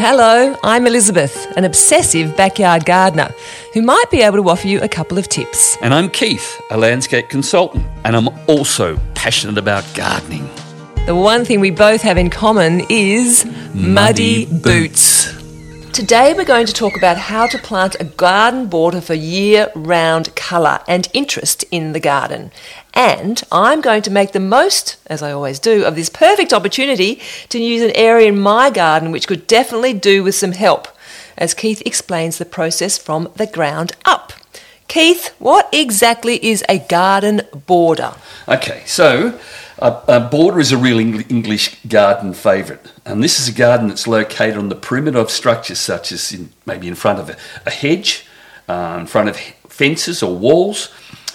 Hello, I'm Elizabeth, an obsessive backyard gardener who might be able to offer you a couple of tips. And I'm Keith, a landscape consultant, and I'm also passionate about gardening. The one thing we both have in common is muddy, boots. Today we're going to talk about how to plant a garden border for year round colour and interest in the garden. And I'm going to make the most, as I always do, of this perfect opportunity to use an area in my garden which could definitely do with some help, as Keith explains the process from the ground up. Keith, what exactly is a garden border? Okay, so a, a border is a real English garden favourite, and this is a garden that's located on the perimeter of structures such as in, maybe in front of a, a hedge, uh, in front of fences or walls,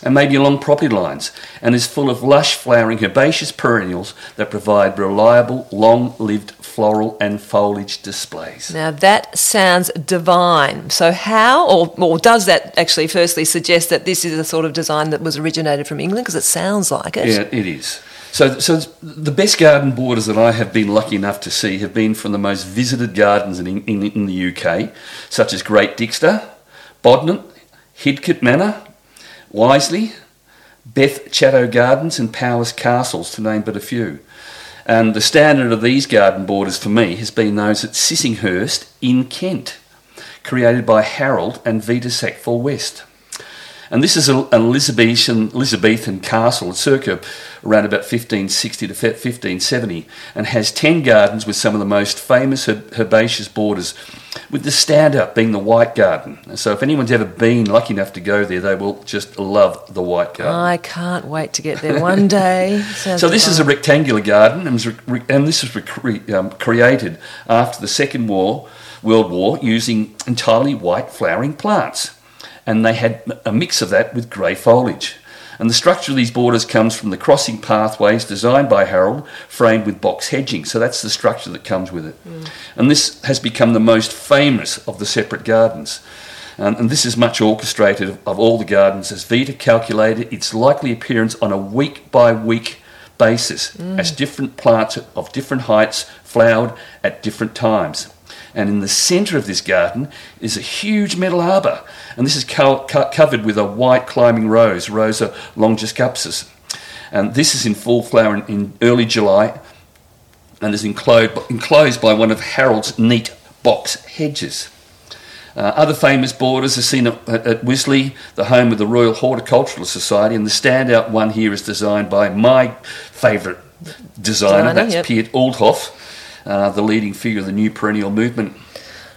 and maybe along property lines, and is full of lush flowering herbaceous perennials that provide reliable, long-lived floral and foliage displays. Now that sounds divine. So, how, or, or does that actually firstly suggest that this is a sort of design that was originated from England? Because it sounds like it. Yeah, it is. So, so the best garden borders that I have been lucky enough to see have been from the most visited gardens in, in, in the UK, such as Great Dixter, Bodnant, Hidcote Manor, Wisley, Beth Chatto Gardens, and Powis Castles, to name but a few. And the standard of these garden borders for me has been those at Sissinghurst in Kent, created by Harold and Vita Sackville West. And this is an Elizabethan, Elizabethan castle, circa around about 1560 to 1570, and has 10 gardens with some of the most famous herbaceous borders, with the standout being the White Garden. And so, if anyone's ever been lucky enough to go there, they will just love the White Garden. I can't wait to get there one day. So this is a rectangular garden, and, re- and this was rec- um, created after the Second War, World War using entirely white flowering plants, and they had a mix of that with grey foliage. And the structure of these borders comes from the crossing pathways designed by Harold, framed with box hedging. So that's the structure that comes with it. And this has become the most famous of the separate gardens. Um, and this is much orchestrated of, of all the gardens as Vita calculated its likely appearance on a week by week basis as different plants of different heights flowered at different times. And in the centre of this garden is a huge metal arbour, and this is co- co- covered with a white climbing rose, Rosa longicuspis. And this is in full flower in, in early July and is enclosed, enclosed by one of Harold's neat box hedges. Uh, other famous borders are seen at, at, Wisley, the home of the Royal Horticultural Society, and the standout one here is designed by my favourite designer, Designer, that's yep. Piet Oudolf, uh, the leading figure of the new perennial movement.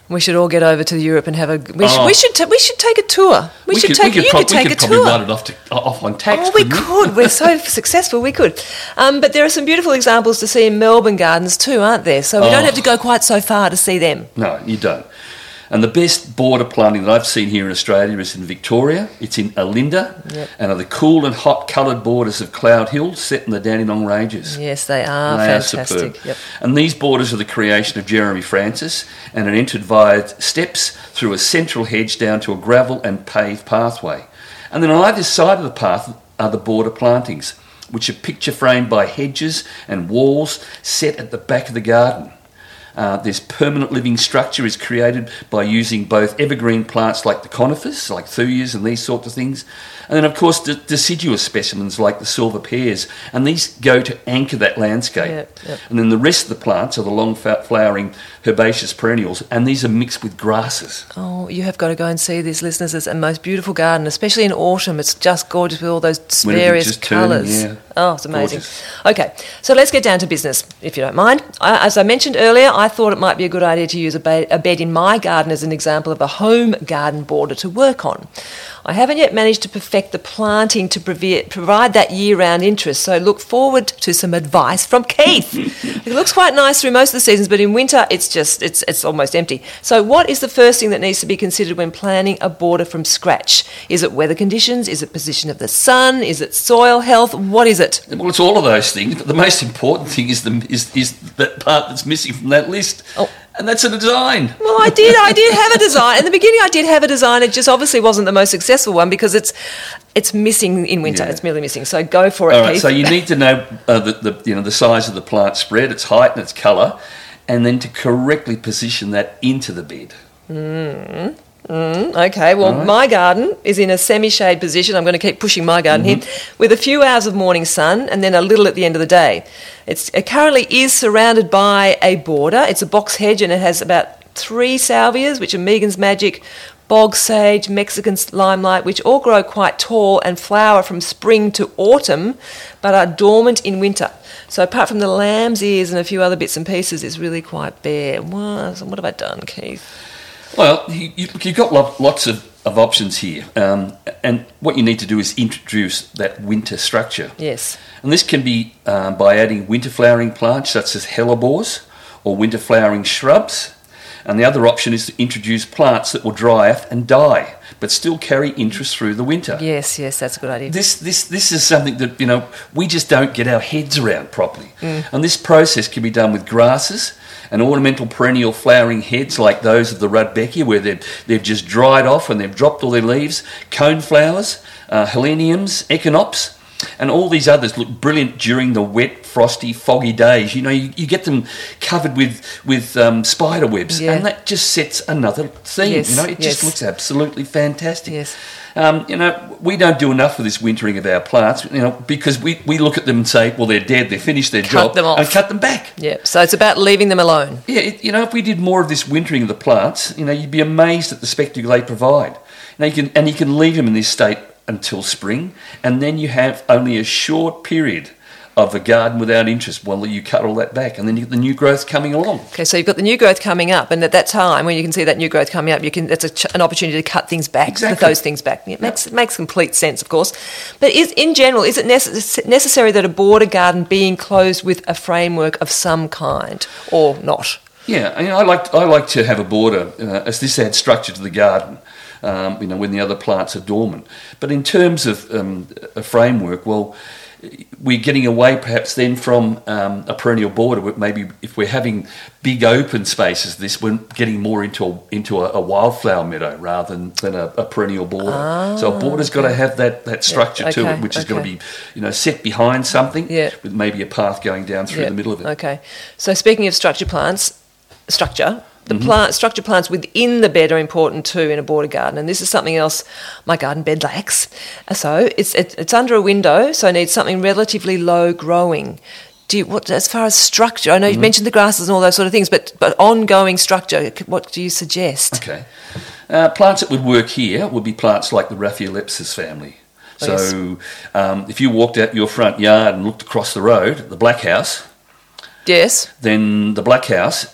We should all get over to Europe and have a. We, should, Oh. we should. Ta- we should take a tour. We, should could, take. we could, you prob- could take we could a probably tour. write it off, to, off on tax. Oh, we couldn't. We're so successful. We could. Um, but there are some beautiful examples to see in Melbourne gardens too, aren't there? So we don't Oh. have to go quite so far to see them. No, you don't. And the best border planting that I've seen here in Australia is in Victoria. It's in Olinda, Yep. and are the cool and hot coloured borders of Cloud Hill set in the Dandenong Ranges. Yes, they are They are fantastic. superb. Yep. And these borders are the creation of Jeremy Francis and are entered via steps through a central hedge down to a gravel and paved pathway. And then on either side of the path are the border plantings, which are picture framed by hedges and walls set at the back of the garden. Uh, this permanent living structure is created by using both evergreen plants like the conifers, like thuyas and these sorts of things, and then of course de- deciduous specimens like the silver pears, and these go to anchor that landscape. Yep, yep. And then the rest of the plants are the long flowering herbaceous perennials, and these are mixed with grasses. Oh, you have got to go and see this, listeners. It's a most beautiful garden, especially in autumn. It's just gorgeous with all those various just turning, colours. yeah. Oh, it's amazing. Gorgeous. Okay, so let's get down to business, if you don't mind. I, as I mentioned earlier, I thought it might be a good idea to use a, ba- a bed in my garden as an example of a home garden border to work on. I haven't yet managed to perfect the planting to provide that year round interest, so look forward to some advice from Keith. it looks quite nice through most of the seasons, but in winter it's just it's, it's almost empty. So, what is the first thing that needs to be considered when planning a border from scratch? Is it weather conditions? Is it position of the sun? Is it soil health? What is it? Well, it's all of those things, but the most important thing is the is, is that part that's missing from that list, Oh. And that's a design. Well, I did. I did have a design. In the beginning, I did have a design. It just obviously wasn't the most successful one because it's it's missing in winter. Yeah. It's merely missing. So go for it, All right, Keith. so you need to know uh, the, the you know the size of the plant spread, its height, and its colour, and then to correctly position that into the bed. Mm, okay, well, Right. my garden is in a semi shade position. I'm going to keep pushing my garden here mm-hmm. with a few hours of morning sun and then a little at the end of the day. It's, it currently is surrounded by a border. It's a box hedge and it has about three salvias, which are Megan's Magic, bog sage, Mexican limelight, which all grow quite tall and flower from spring to autumn but are dormant in winter. So, apart from the lamb's ears and a few other bits and pieces, it's really quite bare. What, what have I done, Keith? Well, you, you've got lo- lots of, of options here, um, and what you need to do is introduce that winter structure. Yes. And this can be um, by adding winter flowering plants such as hellebores or winter flowering shrubs. And the other option is to introduce plants that will dry out and die, but still carry interest through the winter. Yes, yes, that's a good idea. This, this, this is something that you know we just don't get our heads around properly, Mm. and this process can be done with grasses and ornamental perennial flowering heads like those of the rudbeckia, where they've they've just dried off and they've dropped all their leaves. Cone flowers, uh, heleniums, echinops, and all these others look brilliant during the wet, frosty, foggy days. You know, you, you get them covered with with um, spider webs, Yeah. and that just sets another theme. Yes, you know, it just looks absolutely fantastic. Yes. Um, you know, we don't do enough of this wintering of our plants, you know, because we, we look at them and say, well, they're dead, they're finished their job, them off. and cut them back. Yeah, so it's about leaving them alone. Yeah, it, you know, if we did more of this wintering of the plants, you know, you'd be amazed at the spectacle they provide. Now you can, and you can leave them in this state until spring, and then you have only a short period of a garden without interest Well, you cut all that back, and then you get the new growth coming along. Okay, so you've got the new growth coming up, and at that time, when you can see that new growth coming up, you can that's a ch- an opportunity to cut things back, cut Exactly. those things back. It makes it makes complete sense, of course. But is in general, is it necess- necessary that a border garden be enclosed with a framework of some kind, or not? Yeah, I, mean, I like I like to have a border uh, as this adds structure to the garden. Um, you know, when the other plants are dormant. But in terms of um, a framework, well, we're getting away perhaps then from um, a perennial border. Maybe if we're having big open spaces, this we're getting more into a, into a, a wildflower meadow rather than, than a, a perennial border. so a border's got to have that, that structure to okay, it, which is going to be you know set behind something Yeah. with maybe a path going down through Yeah, the middle of it. Okay. So speaking of structure plants, structure. The Mm-hmm. plant structure plants within the bed are important too in a border garden, and this is something else my garden bed lacks. So it's it, it's under a window, so it needs something relatively low growing. Do you, what as far as structure? I know Mm-hmm. you've mentioned the grasses and all those sort of things, but but ongoing structure. What do you suggest? Okay. Uh, plants that would work here would be plants like the Raphiolepsis family. Oh, So, yes. um, if you walked out your front yard and looked across the road, at the black house, Yes. then the black house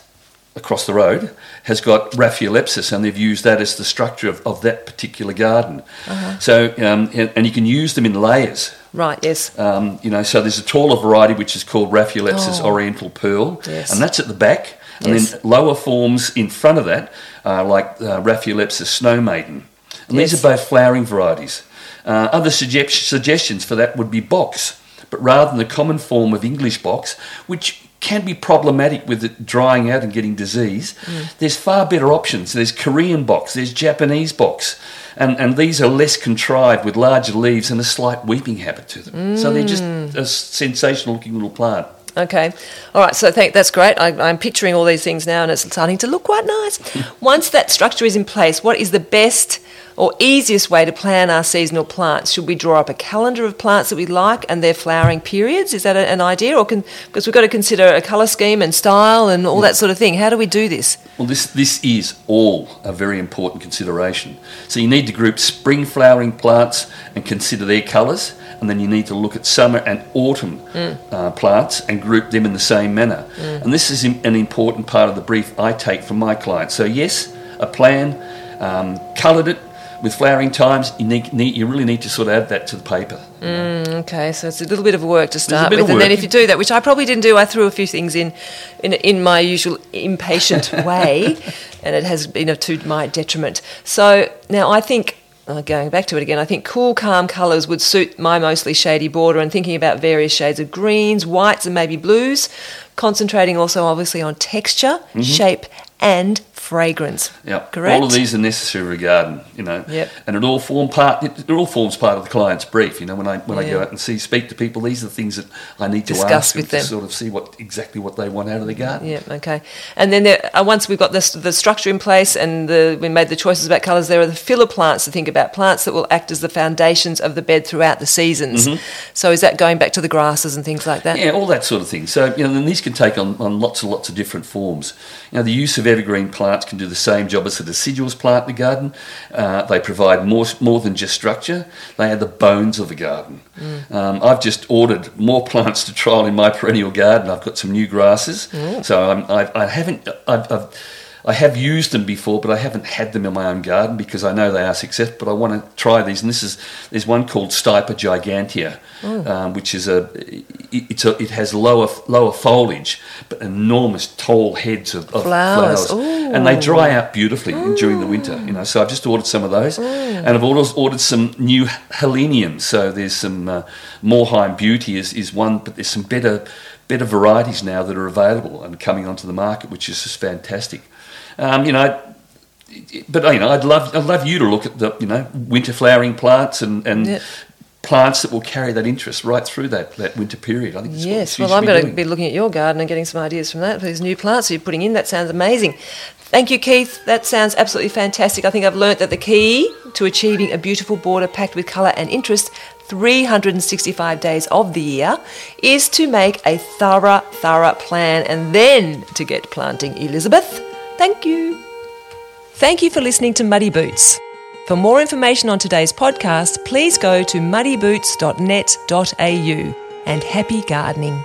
across the road has got Raphiolepsis, and they've used that as the structure of, of that particular garden. Uh-huh. So, um, and, and you can use them in layers. Right. Yes. Um, you know, so there's a taller variety which is called Raphiolepsis Oh. Oriental Pearl, Yes. and that's at the back. And Yes. then lower forms in front of that are like uh, Raphiolepsis Snow Maiden. And these are both flowering varieties. Uh, other suggest- suggestions for that would be box, but rather than the common form of English box, which can be problematic with it drying out and getting disease, Mm. there's far better options. There's Korean box, there's Japanese box, and, and these are less contrived with larger leaves and a slight weeping habit to them. So they're just Mm. a sensational looking little plant. Okay. All right. So thank, that's great. I, I'm picturing all these things now and it's starting to look quite nice. Once that structure is in place, what is the best or easiest way to plan our seasonal plants? Should we draw up a calendar of plants that we like and their flowering periods? Is that a, an idea? Or can, because we've got to consider a colour scheme and style and all that sort of thing. How do we do this? Well, this, this is all a very important consideration. So you need to group spring flowering plants and consider their colours, and then you need to look at summer and autumn uh, plants and group them in the same manner. And this is an important part of the brief I take from my clients. So yes, a plan, um, coloured it with flowering times. You need, need you really need to sort of add that to the paper. Okay, so it's a little bit of work to start with, and then if you do that, which I probably didn't do, I threw a few things in, in, in my usual impatient way, and it has been to my detriment. So now I think. uh, Going back to it again, I think cool, calm colours would suit my mostly shady border and thinking about various shades of greens, whites, and maybe blues, concentrating also obviously on texture, shape, and fragrance. Yeah, Correct? All of these are necessary for a garden, you know. Yep. And it all form part. It, it all forms part of the client's brief. You know, when I when I go out and see speak to people, these are the things that I need to Discuss ask with them to sort of see what exactly what they want out of the garden. Yeah, okay. And then there, uh, once we've got this, the structure in place and the, we made the choices about colours, there are the filler plants to think about, plants that will act as the foundations of the bed throughout the seasons. So is that going back to the grasses and things like that? Mm-hmm. Yeah, all that sort of thing. So, you know, then these can take on, on lots and lots of different forms. You know, the use of evergreen plants can do the same job as the deciduous plant in the garden. Uh, they provide more, more than just structure, they are the bones of the garden. Um, I've just ordered more plants to trial in my perennial garden. I've got some new grasses. So I'm, I, I haven't, I've, I've, I have used them before, but I haven't had them in my own garden because I know they are successful. But I want to try these, and this is there's one called Stipa gigantea, um, which is a it- it's a, it has lower lower foliage but enormous tall heads of, of Flowers. flowers, and they dry out beautifully during the winter. You know, so I've just ordered some of those, and I've also ordered some new heleniums. So there's some uh, Moerheim Beauty is, is one, but there's some better better varieties now that are available and coming onto the market, which is just fantastic. Um, you know, but you know, I'd love I'd love you to look at the you know winter flowering plants and and. Yeah. Plants that will carry that interest right through that, that winter period. I think Yes, well, I'm going to be looking at your garden and getting some ideas from that for these new plants you're putting in. That sounds amazing. Thank you, Keith. That sounds absolutely fantastic. I think I've learnt that the key to achieving a beautiful border packed with colour and interest 365 days of the year is to make a thorough, thorough plan and then to get planting. Elizabeth, thank you. Thank you for listening to Muddy Boots. For more information on today's podcast, please go to muddyboots.net.au and happy gardening.